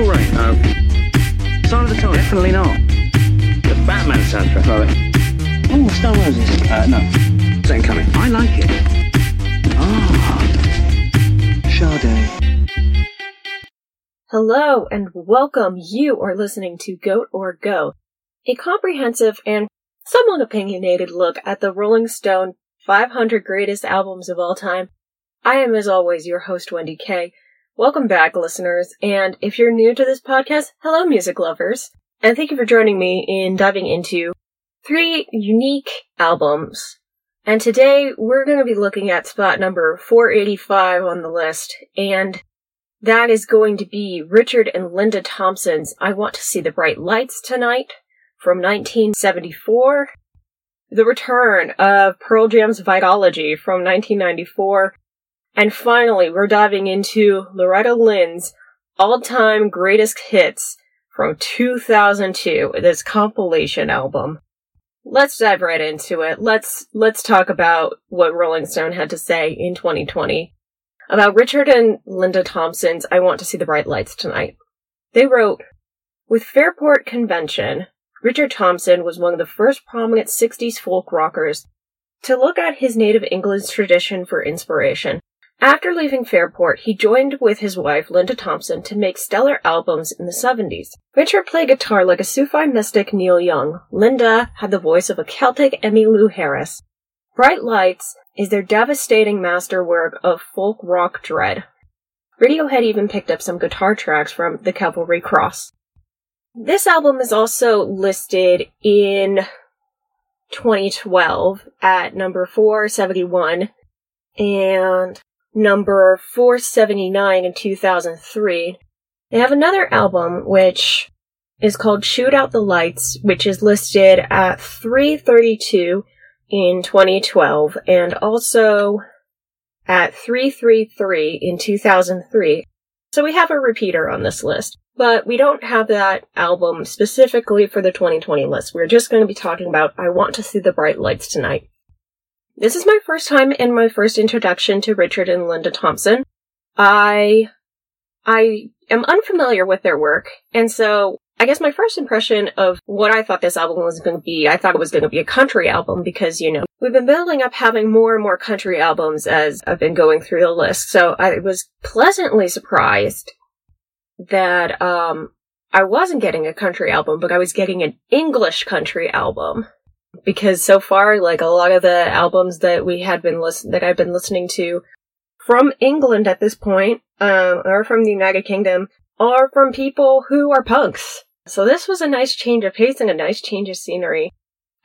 Purple Rain? No. Sign of the Times? Definitely not. The Batman soundtrack? Throw it. Oh, Stone Roses? Uh, no. Second Coming. I like it. Ah. Sade. Hello and welcome. You are listening to Goat or Go, a comprehensive and somewhat opinionated look at the Rolling Stone 500 greatest albums of all time. I am, as always, your host, Wendy Kay. Welcome back, listeners. And if you're new to this podcast, hello, music lovers. And thank you for joining me in diving into three unique albums. And today we're going to be looking at spot number 485 on the list. And that is going to be Richard and Linda Thompson's I Want to See the Bright Lights Tonight from 1974. The return of Pearl Jam's Vitalogy from 1994. And finally, we're diving into Loretta Lynn's all-time greatest hits from 2002, this compilation album. Let's dive right into it. Let's let's talk about what Rolling Stone had to say in 2020 about Richard and Linda Thompson's I Want to See the Bright Lights Tonight. They wrote, With Fairport Convention, Richard Thompson was one of the first prominent 60s folk rockers to look at his native England's tradition for inspiration. After leaving Fairport, he joined with his wife, Linda Thompson, to make stellar albums in the 70s. Richard played guitar like a Sufi mystic Neil Young. Linda had the voice of a Celtic Emmylou Harris. Bright Lights is their devastating masterwork of folk rock dread. Radiohead even picked up some guitar tracks from The Calvary Cross. This album is also listed in 2012 at number 471 and number 479 in 2003. They have another album which is called Shoot Out the Lights, which is listed at 332 in 2012 and also at 333 in 2003. So we have a repeater on this list, but we don't have that album specifically for the 2020 list. We're just going to be talking about I Want to See the Bright Lights Tonight. This is my first time and my first introduction to Richard and Linda Thompson. I I am unfamiliar with their work, and so I guess my first impression of what I thought this album was going to be, I thought it was going to be a country album because, you know, we've been building up having more and more country albums as I've been going through the list. So I was pleasantly surprised that, um, I wasn't getting a country album, but I was getting an English country album. Because so far, like a lot of the albums that we had been listen that I've been listening to from England at this point, um, or from the United Kingdom, are from people who are punks. So this was a nice change of pace and a nice change of scenery.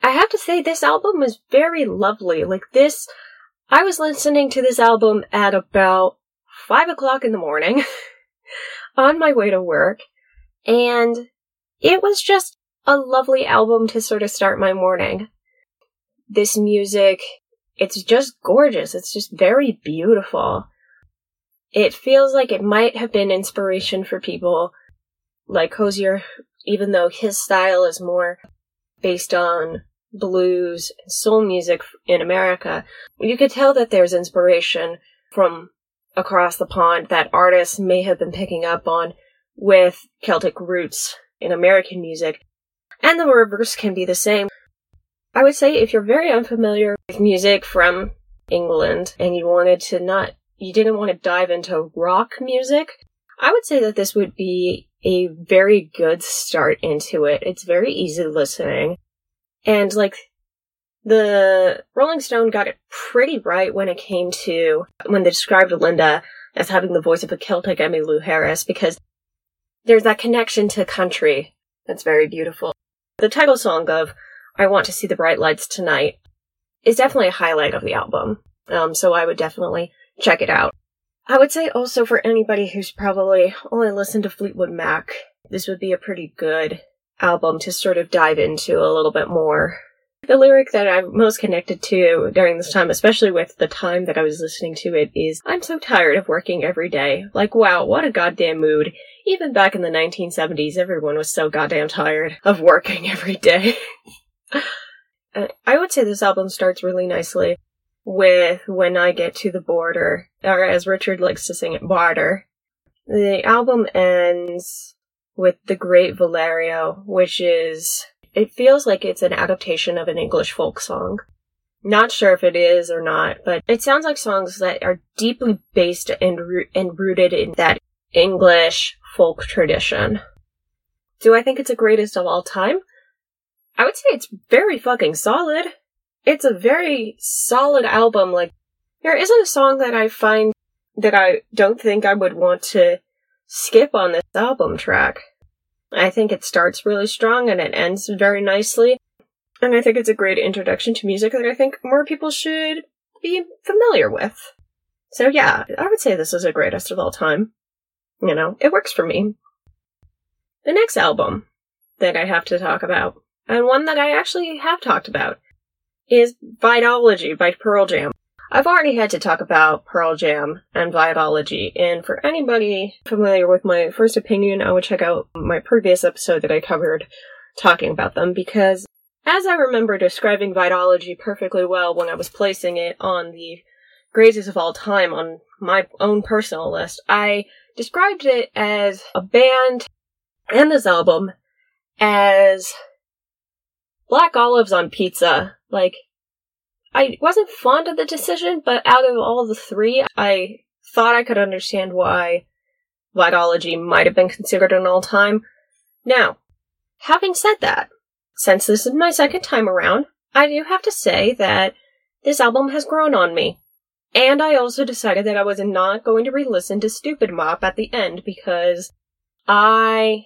I have to say this album was very lovely. Like this, I was listening to this album at about five o'clock in the morning on my way to work and it was just a lovely album to sort of start my morning. This music, it's just gorgeous. It's just very beautiful. It feels like it might have been inspiration for people like Hozier, even though his style is more based on blues and soul music in America, you could tell that there's inspiration from across the pond that artists may have been picking up on with Celtic roots in American music. And the reverse can be the same. I would say if you're very unfamiliar with music from England and you wanted to not, you didn't want to dive into rock music, I would say that this would be a very good start into it. It's very easy listening. And like, the Rolling Stone got it pretty right when it came to, when they described Linda as having the voice of a Celtic Emmylou Harris, because there's that connection to country that's very beautiful. The title song of I Want to See the Bright Lights Tonight is definitely a highlight of the album. Um, so I would definitely check it out. I would say also for anybody who's probably only listened to Fleetwood Mac, this would be a pretty good album to sort of dive into a little bit more. The lyric that I'm most connected to during this time, especially with the time that I was listening to it, is I'm so tired of working every day. Like, wow, what a goddamn mood. Even back in the 1970s, everyone was so goddamn tired of working every day. Uh, I would say this album starts really nicely with When I Get to the Border, or as Richard likes to sing it, Border. The album ends with The Great Valerio, which is, it feels like it's an adaptation of an English folk song. Not sure if it is or not, but it sounds like songs that are deeply based and, and rooted in that English folk tradition. Do I think it's the greatest of all time? I would say it's very fucking solid. It's a very solid album. Like, there isn't a song that I find that I don't think I would want to skip on this album track. I think it starts really strong and it ends very nicely. And I think it's a great introduction to music that I think more people should be familiar with. So yeah, I would say this is the greatest of all time. You know, it works for me. The next album that I have to talk about, and one that I actually have talked about, is Vitalogy by Pearl Jam. I've already had to talk about Pearl Jam and Vitalogy, and for anybody familiar with my first opinion, I would check out my previous episode that I covered talking about them because as I remember describing Vitalogy perfectly well when I was placing it on the greatest of all time on my own personal list, I described it as a band and this album as black olives on pizza. Like, I wasn't fond of the decision, but out of all the three, I thought I could understand why Vitalogy might have been considered an all time. Now, having said that, since this is my second time around, I do have to say that this album has grown on me. And I also decided that I was not going to re-listen to Stupid Mop at the end because I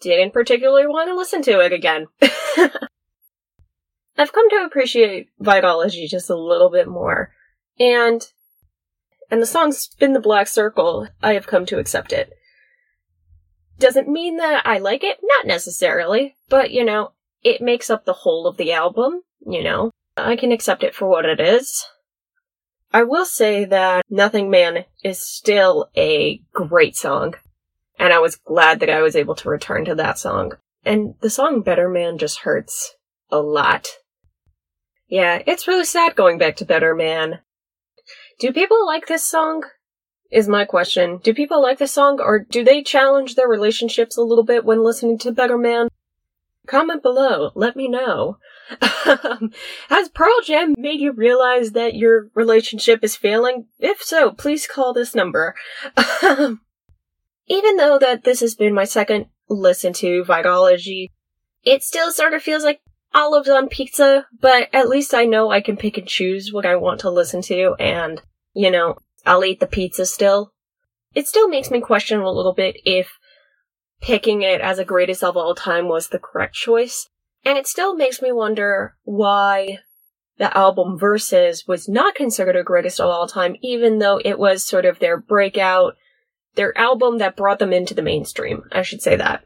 didn't particularly want to listen to it again. I've come to appreciate Vitalogy just a little bit more. And and the song Spin the Black Circle, I have come to accept it. Doesn't mean that I like it, not necessarily, but you know, it makes up the whole of the album, you know. I can accept it for what it is. I will say that Nothing Man is still a great song, and I was glad that I was able to return to that song. And the song Better Man just hurts a lot. Yeah, it's really sad going back to Better Man. Do people like this song? Is my question. Do people like this song, or do they challenge their relationships a little bit when listening to Better Man? Comment below, let me know. Um, has Pearl Jam made you realize that your relationship is failing? If so, please call this number. Um, even though that this has been my second listen to Vitalogy, it still sort of feels like olives on pizza, but at least I know I can pick and choose what I want to listen to, and, you know, I'll eat the pizza still. It still makes me question a little bit if picking it as a greatest of all time was the correct choice. And it still makes me wonder why the album Versus was not considered a greatest of all time, even though it was sort of their breakout, their album that brought them into the mainstream. I should say that.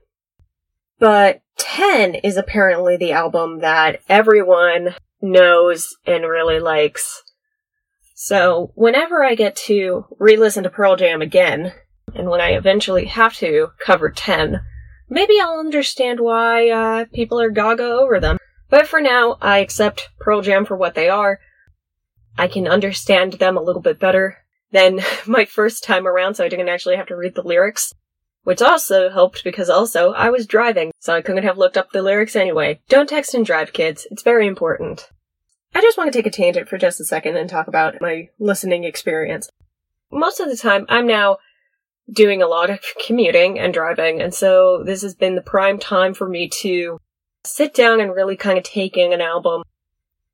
But 10 is apparently the album that everyone knows and really likes. So whenever I get to re-listen to Pearl Jam again, and when I eventually have to cover 10, maybe I'll understand why uh, people are gaga over them. But for now, I accept Pearl Jam for what they are. I can understand them a little bit better than my first time around, so I didn't actually have to read the lyrics. Which also helped because also I was driving, so I couldn't have looked up the lyrics anyway. Don't text and drive, kids. It's very important. I just want to take a tangent for just a second and talk about my listening experience. Most of the time, I'm now doing a lot of commuting and driving, and so this has been the prime time for me to sit down and really kind of take in an album.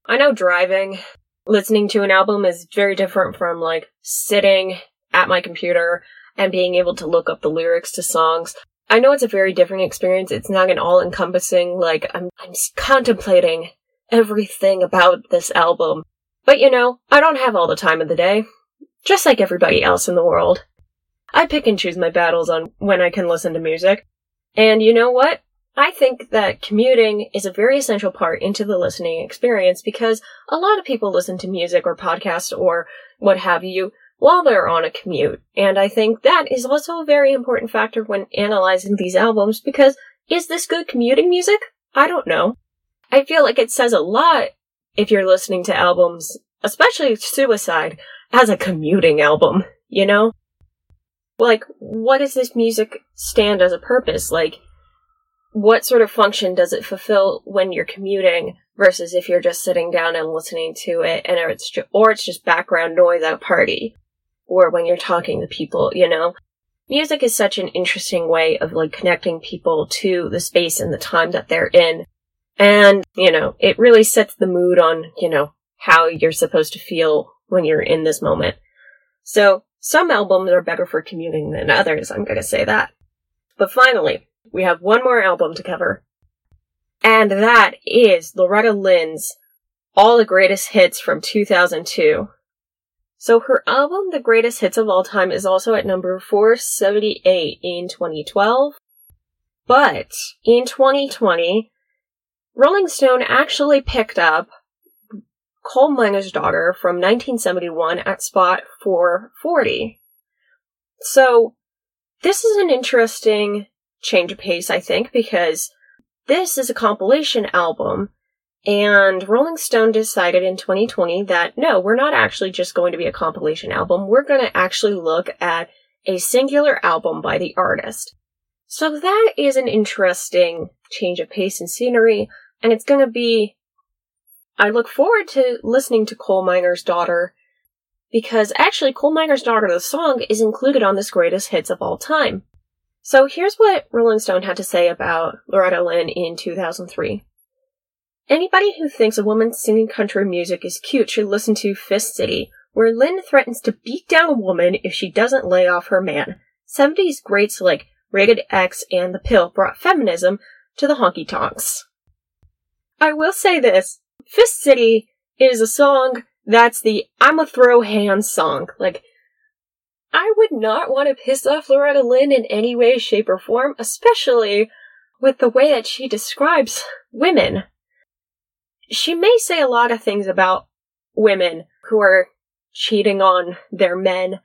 I know driving, listening to an album is very different from like sitting at my computer and being able to look up the lyrics to songs. I know it's a very different experience. It's not an all encompassing, like, I'm, I'm contemplating everything about this album. But you know, I don't have all the time of the day. Just like everybody else in the world. I pick and choose my battles on when I can listen to music. And you know what? I think that commuting is a very essential part into the listening experience because a lot of people listen to music or podcasts or what have you while they're on a commute. And I think that is also a very important factor when analyzing these albums because is this good commuting music? I don't know. I feel like it says a lot if you're listening to albums, especially Suicide, as a commuting album, you know? Like, what does this music stand as a purpose? Like, what sort of function does it fulfill when you're commuting versus if you're just sitting down and listening to it and it's ju- or it's just background noise at a party or when you're talking to people, you know? Music is such an interesting way of like connecting people to the space and the time that they're in. And, you know, it really sets the mood on, you know, how you're supposed to feel when you're in this moment. So, some albums are better for commuting than others, I'm gonna say that. But finally, we have one more album to cover. And that is Loretta Lynn's All the Greatest Hits from 2002. So her album, The Greatest Hits of All Time, is also at number 478 in 2012. But in 2020, Rolling Stone actually picked up Coal Miner's Daughter from 1971 at spot 440. So, this is an interesting change of pace, I think, because this is a compilation album, and Rolling Stone decided in 2020 that no, we're not actually just going to be a compilation album, we're going to actually look at a singular album by the artist. So that is an interesting change of pace and scenery, and it's going to be. I look forward to listening to Coal Miner's Daughter because actually, Coal Miner's Daughter, the song, is included on this greatest hits of all time. So here's what Rolling Stone had to say about Loretta Lynn in 2003. Anybody who thinks a woman singing country music is cute should listen to Fist City, where Lynn threatens to beat down a woman if she doesn't lay off her man. 70s greats like Rated X and The Pill brought feminism to the honky tonks. I will say this Fist City is a song that's the I'm a throw hands song. Like, I would not want to piss off Loretta Lynn in any way, shape, or form, especially with the way that she describes women. She may say a lot of things about women who are cheating on their men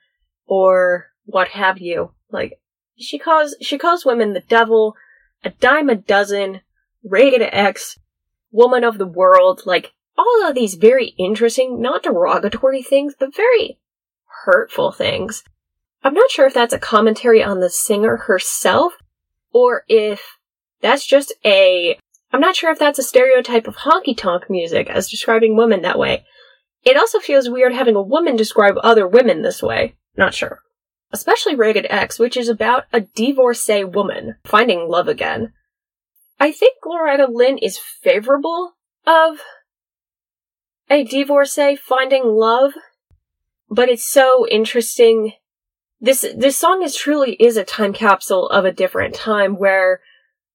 or what have you. Like, she calls, she calls women the devil, a dime a dozen, rated X, woman of the world, like, all of these very interesting, not derogatory things, but very hurtful things. I'm not sure if that's a commentary on the singer herself, or if that's just a. I'm not sure if that's a stereotype of honky tonk music as describing women that way. It also feels weird having a woman describe other women this way. Not sure. Especially Rated X, which is about a divorcee woman finding love again. I think Loretta Lynn is favorable of a divorcee finding love, but it's so interesting. This this song is truly is a time capsule of a different time where,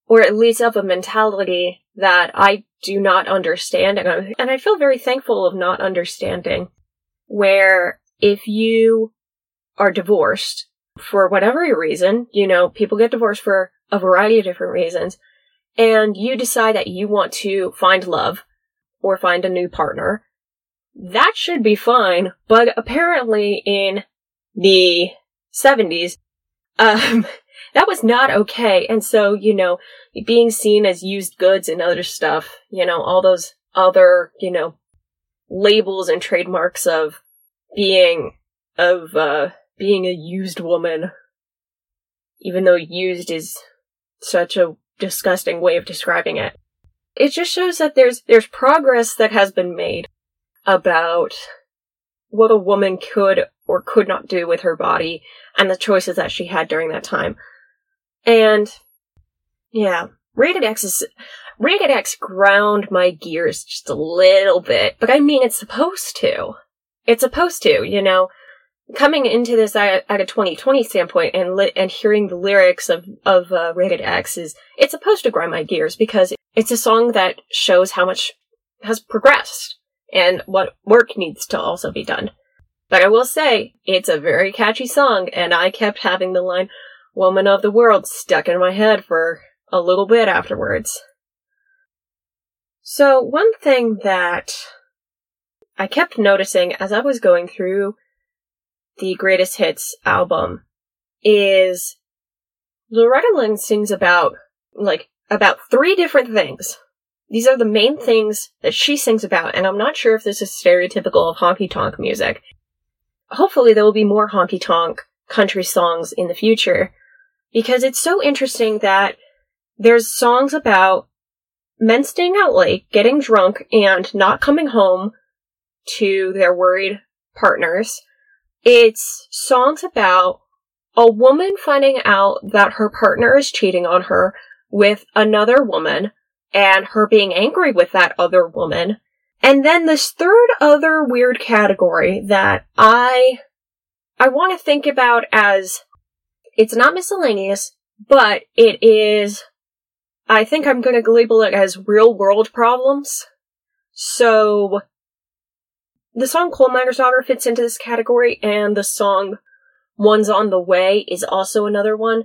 or at least of a mentality that I do not understand, and I, and I feel very thankful of not understanding. Where if you are divorced for whatever reason, you know, people get divorced for a variety of different reasons, and you decide that you want to find love or find a new partner, that should be fine. But apparently in the 70s, um, that was not okay. And so, you know, being seen as used goods and other stuff, you know, all those other, you know, labels and trademarks of being, of, uh, being a used woman, even though used is such a disgusting way of describing it. It just shows that there's, there's progress that has been made about what a woman could or could not do with her body and the choices that she had during that time. And yeah, Rated X is Rated X ground my gears just a little bit, but I mean it's supposed to. It's supposed to, you know. Coming into this at, at a 2020 standpoint and li- and hearing the lyrics of of uh, Rated X is it's supposed to grind my gears because it's a song that shows how much has progressed and what work needs to also be done. But I will say, it's a very catchy song, and I kept having the line, Woman of the World, stuck in my head for a little bit afterwards. So, one thing that I kept noticing as I was going through the Greatest Hits album is Loretta Lynn sings about, like, about three different things. These are the main things that she sings about, and I'm not sure if this is stereotypical of honky tonk music. Hopefully, there will be more honky tonk country songs in the future. Because it's so interesting that there's songs about men staying out late, getting drunk, and not coming home to their worried partners. It's songs about a woman finding out that her partner is cheating on her with another woman and her being angry with that other woman. And then this third other weird category that I I want to think about as it's not miscellaneous, but it is I think I'm going to label it as real world problems. So the song Coal Miner's Daughter fits into this category and the song One's on the Way is also another one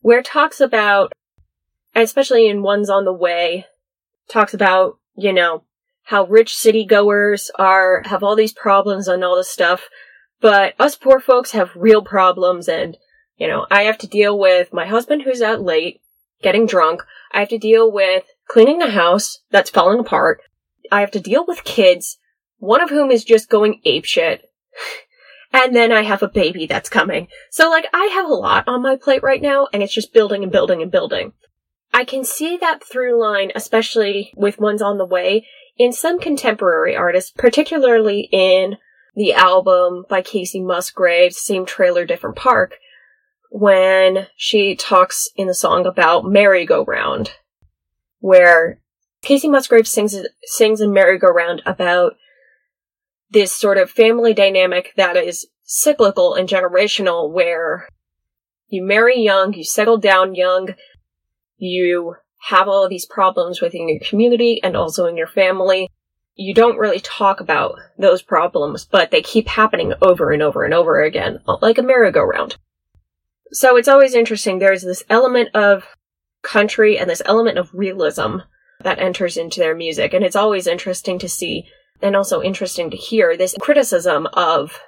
where it talks about especially in One's on the Way talks about, you know, how rich city goers are, have all these problems and all this stuff, but us poor folks have real problems and, you know, I have to deal with my husband who's out late, getting drunk. I have to deal with cleaning a house that's falling apart. I have to deal with kids, one of whom is just going apeshit. and then I have a baby that's coming. So like, I have a lot on my plate right now, and it's just building and building and building. I can see that through line, especially with ones on the way, in some contemporary artists, particularly in the album by Kacey Musgraves, Same Trailer, Different Park, when she talks in the song about merry-go-round, where Kacey Musgraves sings, sings in merry-go-round about this sort of family dynamic that is cyclical and generational, where you marry young, you settle down young, you have all of these problems within your community and also in your family. You don't really talk about those problems, but they keep happening over and over and over again, like a merry-go-round. So it's always interesting. There's this element of country and this element of realism that enters into their music, and it's always interesting to see and also interesting to hear this criticism of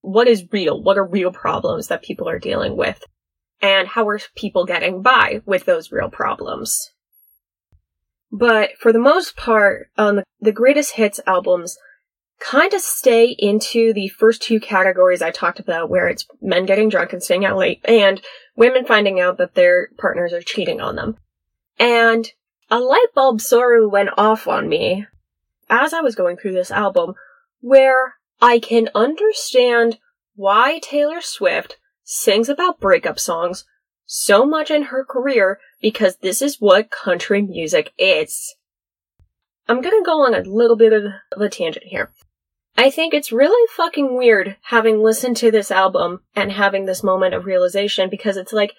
what is real, what are real problems that people are dealing with and how are people getting by with those real problems. But for the most part, um, the greatest hits albums kind of stay into the first two categories I talked about, where it's men getting drunk and staying out late, and women finding out that their partners are cheating on them. And a light bulb sort of went off on me as I was going through this album, where I can understand why Taylor Swift sings about breakup songs so much in her career because this is what country music is. I'm gonna go on a little bit of a tangent here. I think it's really fucking weird having listened to this album and having this moment of realization because it's like,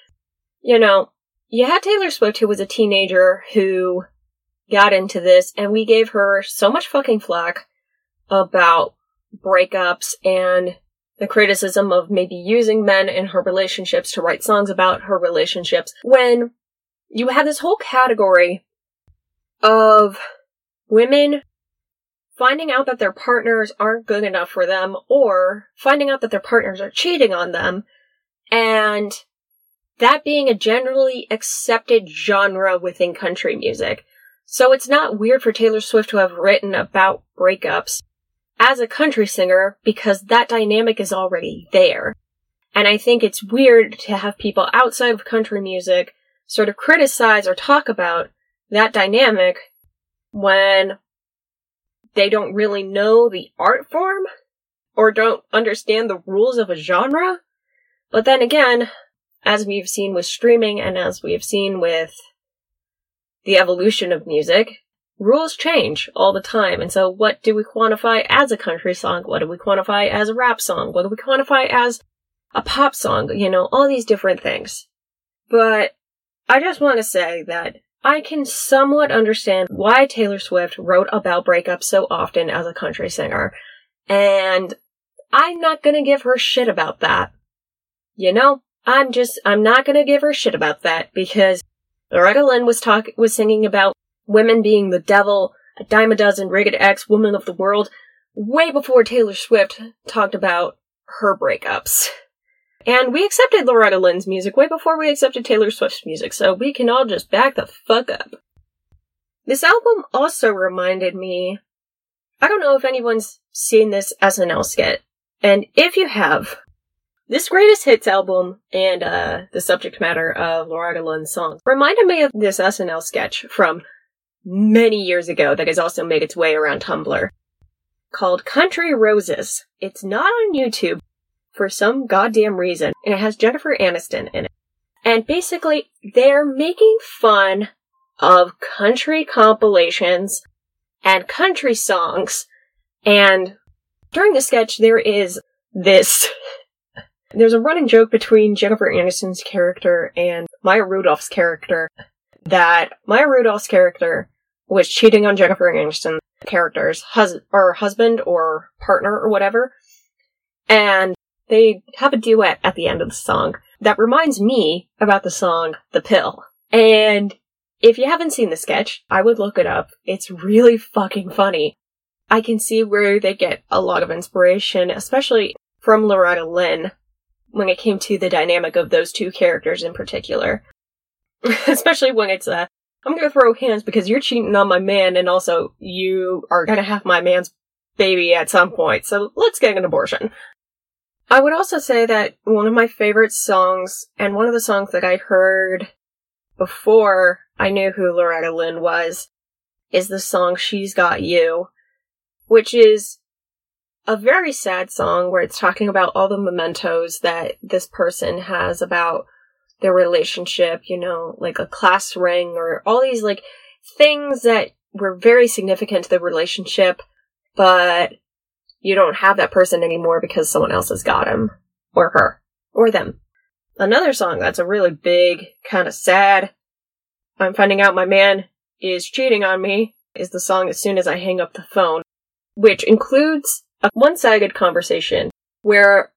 you know, you had Taylor Swift who was a teenager who got into this and we gave her so much fucking flack about breakups and the criticism of maybe using men in her relationships to write songs about her relationships when you have this whole category of women finding out that their partners aren't good enough for them or finding out that their partners are cheating on them and that being a generally accepted genre within country music. So it's not weird for Taylor Swift to have written about breakups as a country singer because that dynamic is already there. And I think it's weird to have people outside of country music sort of criticize or talk about that dynamic when they don't really know the art form or don't understand the rules of a genre. But then again, as we've seen with streaming and as we have seen with the evolution of music, rules change all the time. And so what do we quantify as a country song? What do we quantify as a rap song? What do we quantify as a pop song? You know, all these different things. But I just want to say that I can somewhat understand why Taylor Swift wrote about breakups so often as a country singer. And I'm not gonna give her shit about that. You know, I'm just, I'm not gonna give her shit about that because Loretta Lynn was talk, was singing about women being the devil, a dime a dozen, rated X, woman of the world, way before Taylor Swift talked about her breakups. And we accepted Loretta Lynn's music way before we accepted Taylor Swift's music, so we can all just back the fuck up. This album also reminded me I don't know if anyone's seen this SNL skit, and if you have, This greatest hits album and uh, the subject matter of Loretta Lynn's songs reminded me of this SNL sketch from many years ago that has also made its way around Tumblr called Country Roses. It's not on YouTube for some goddamn reason, and it has Jennifer Aniston in it. And basically, they're making fun of country compilations and country songs. And during the sketch, there is this. There's a running joke between Jennifer Aniston's character and Maya Rudolph's character that Maya Rudolph's character was cheating on Jennifer Aniston's character's hus- or husband or partner or whatever. And they have a duet at the end of the song that reminds me about the song The Pill. And if you haven't seen the sketch, I would look it up. It's really fucking funny. I can see where they get a lot of inspiration, especially from Loretta Lynn, when it came to the dynamic of those two characters in particular. especially when it's a, I'm gonna throw hands because you're cheating on my man and also you are gonna have my man's baby at some point, so let's get an abortion. I would also say that one of my favorite songs, and one of the songs that I heard before I knew who Loretta Lynn was, is the song She's Got You, which is a very sad song where it's talking about all the mementos that this person has about their relationship, you know, like a class ring or all these like things that were very significant to the relationship, but you don't have that person anymore because someone else has got him or her or them. Another song that's a really big, kind of sad, I'm finding out my man is cheating on me is the song As Soon as I Hang Up the Phone, which includes a one-sided conversation where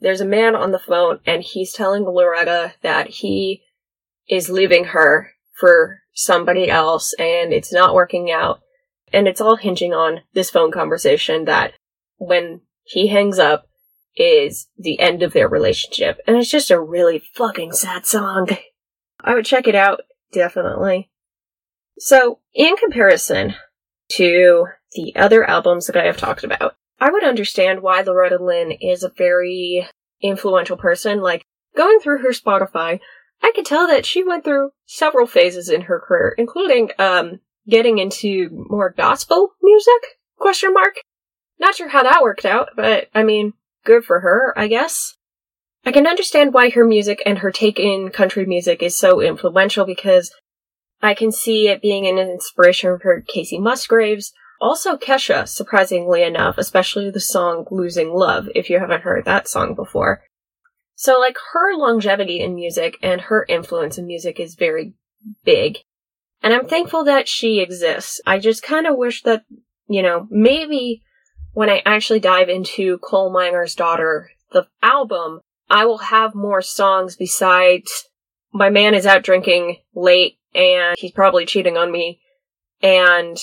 there's a man on the phone and he's telling Loretta that he is leaving her for somebody else and it's not working out. And it's all hinging on this phone conversation that when he hangs up is the end of their relationship. And it's just a really fucking sad song. I would check it out, definitely. So, in comparison to the other albums that I have talked about, I would understand why Loretta Lynn is a very influential person. Like, going through her Spotify, I could tell that she went through several phases in her career, including, um, getting into more gospel music? Question mark. Not sure how that worked out, but I mean, good for her, I guess. I can understand why her music and her take in country music is so influential because I can see it being an inspiration for Kacey Musgraves. Also Kesha, surprisingly enough, especially the song Losing Love, if you haven't heard that song before. So like her longevity in music and her influence in music is very big. And I'm thankful that she exists. I just kind of wish that, you know, maybe when I actually dive into Coal Miner's Daughter, the album, I will have more songs besides my man is out drinking late and he's probably cheating on me and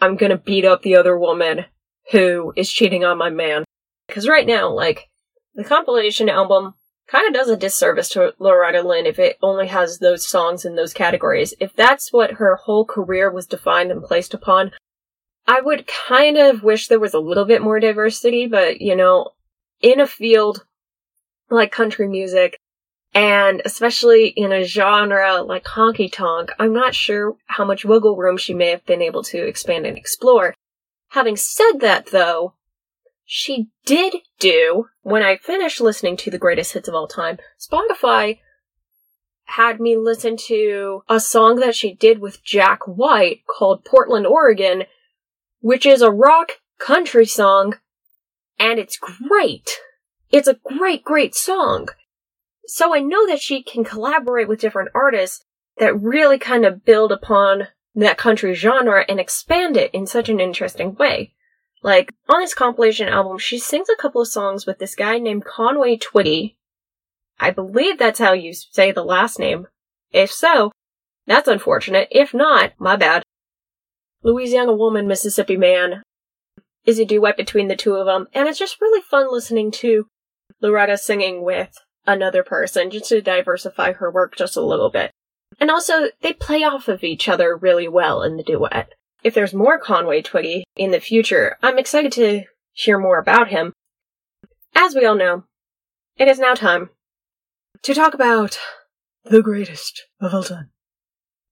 I'm gonna beat up the other woman who is cheating on my man. Cause right now, like, the compilation album kind of does a disservice to Loretta Lynn if it only has those songs in those categories. If that's what her whole career was defined and placed upon, I would kind of wish there was a little bit more diversity, but you know, in a field like country music, and especially in a genre like honky tonk, I'm not sure how much wiggle room she may have been able to expand and explore. Having said that, though, she did do, when I finished listening to the greatest hits of all time, Spotify had me listen to a song that she did with Jack White called Portland, Oregon, which is a rock country song, and it's great. It's a great, great song. So I know that she can collaborate with different artists that really kind of build upon that country genre and expand it in such an interesting way. Like, on this compilation album, she sings a couple of songs with this guy named Conway Twitty. I believe that's how you say the last name. If so, that's unfortunate. If not, my bad. Louisiana Woman, Mississippi Man is a duet between the two of them, and it's just really fun listening to Loretta singing with another person just to diversify her work just a little bit. And also, they play off of each other really well in the duet. If there's more Conway Twitty in the future, I'm excited to hear more about him. As we all know, it is now time to talk about the greatest of all time.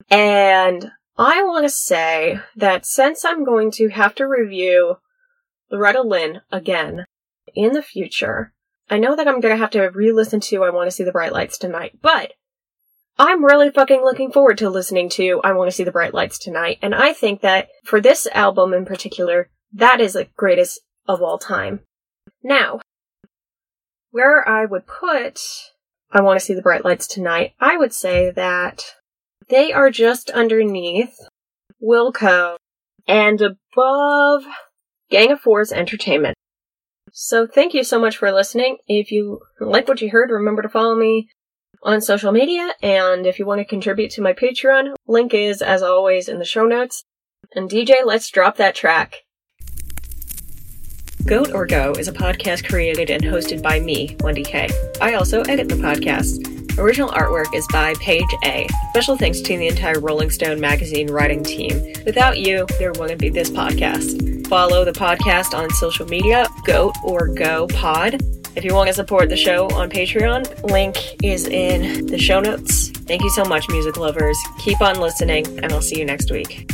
And I want to say that since I'm going to have to review Loretta Lynn again in the future, I know that I'm to have to re listen to I Want to See the Bright Lights Tonight, but I'm really fucking looking forward to listening to I Want to See the Bright Lights Tonight. And I think that for this album in particular, that is the greatest of all time. Now, where I would put I Want to See the Bright Lights Tonight, I would say that they are just underneath Wilco and above Gang of Four's Entertainment. So thank you so much for listening. If you like what you heard, remember to follow me on social media. And if you want to contribute to my Patreon, link is, as always, in the show notes. And DJ, let's drop that track. Goat or Go is a podcast created and hosted by me, Wendy K. I also edit the podcast. Original artwork is by Paige A. Special thanks to the entire Rolling Stone magazine writing team. Without you, there wouldn't be this podcast. Follow the podcast on social media, Goat or Go Pod. If you want to support the show on Patreon, link is in the show notes. Thank you so much, music lovers. Keep on listening, and I'll see you next week.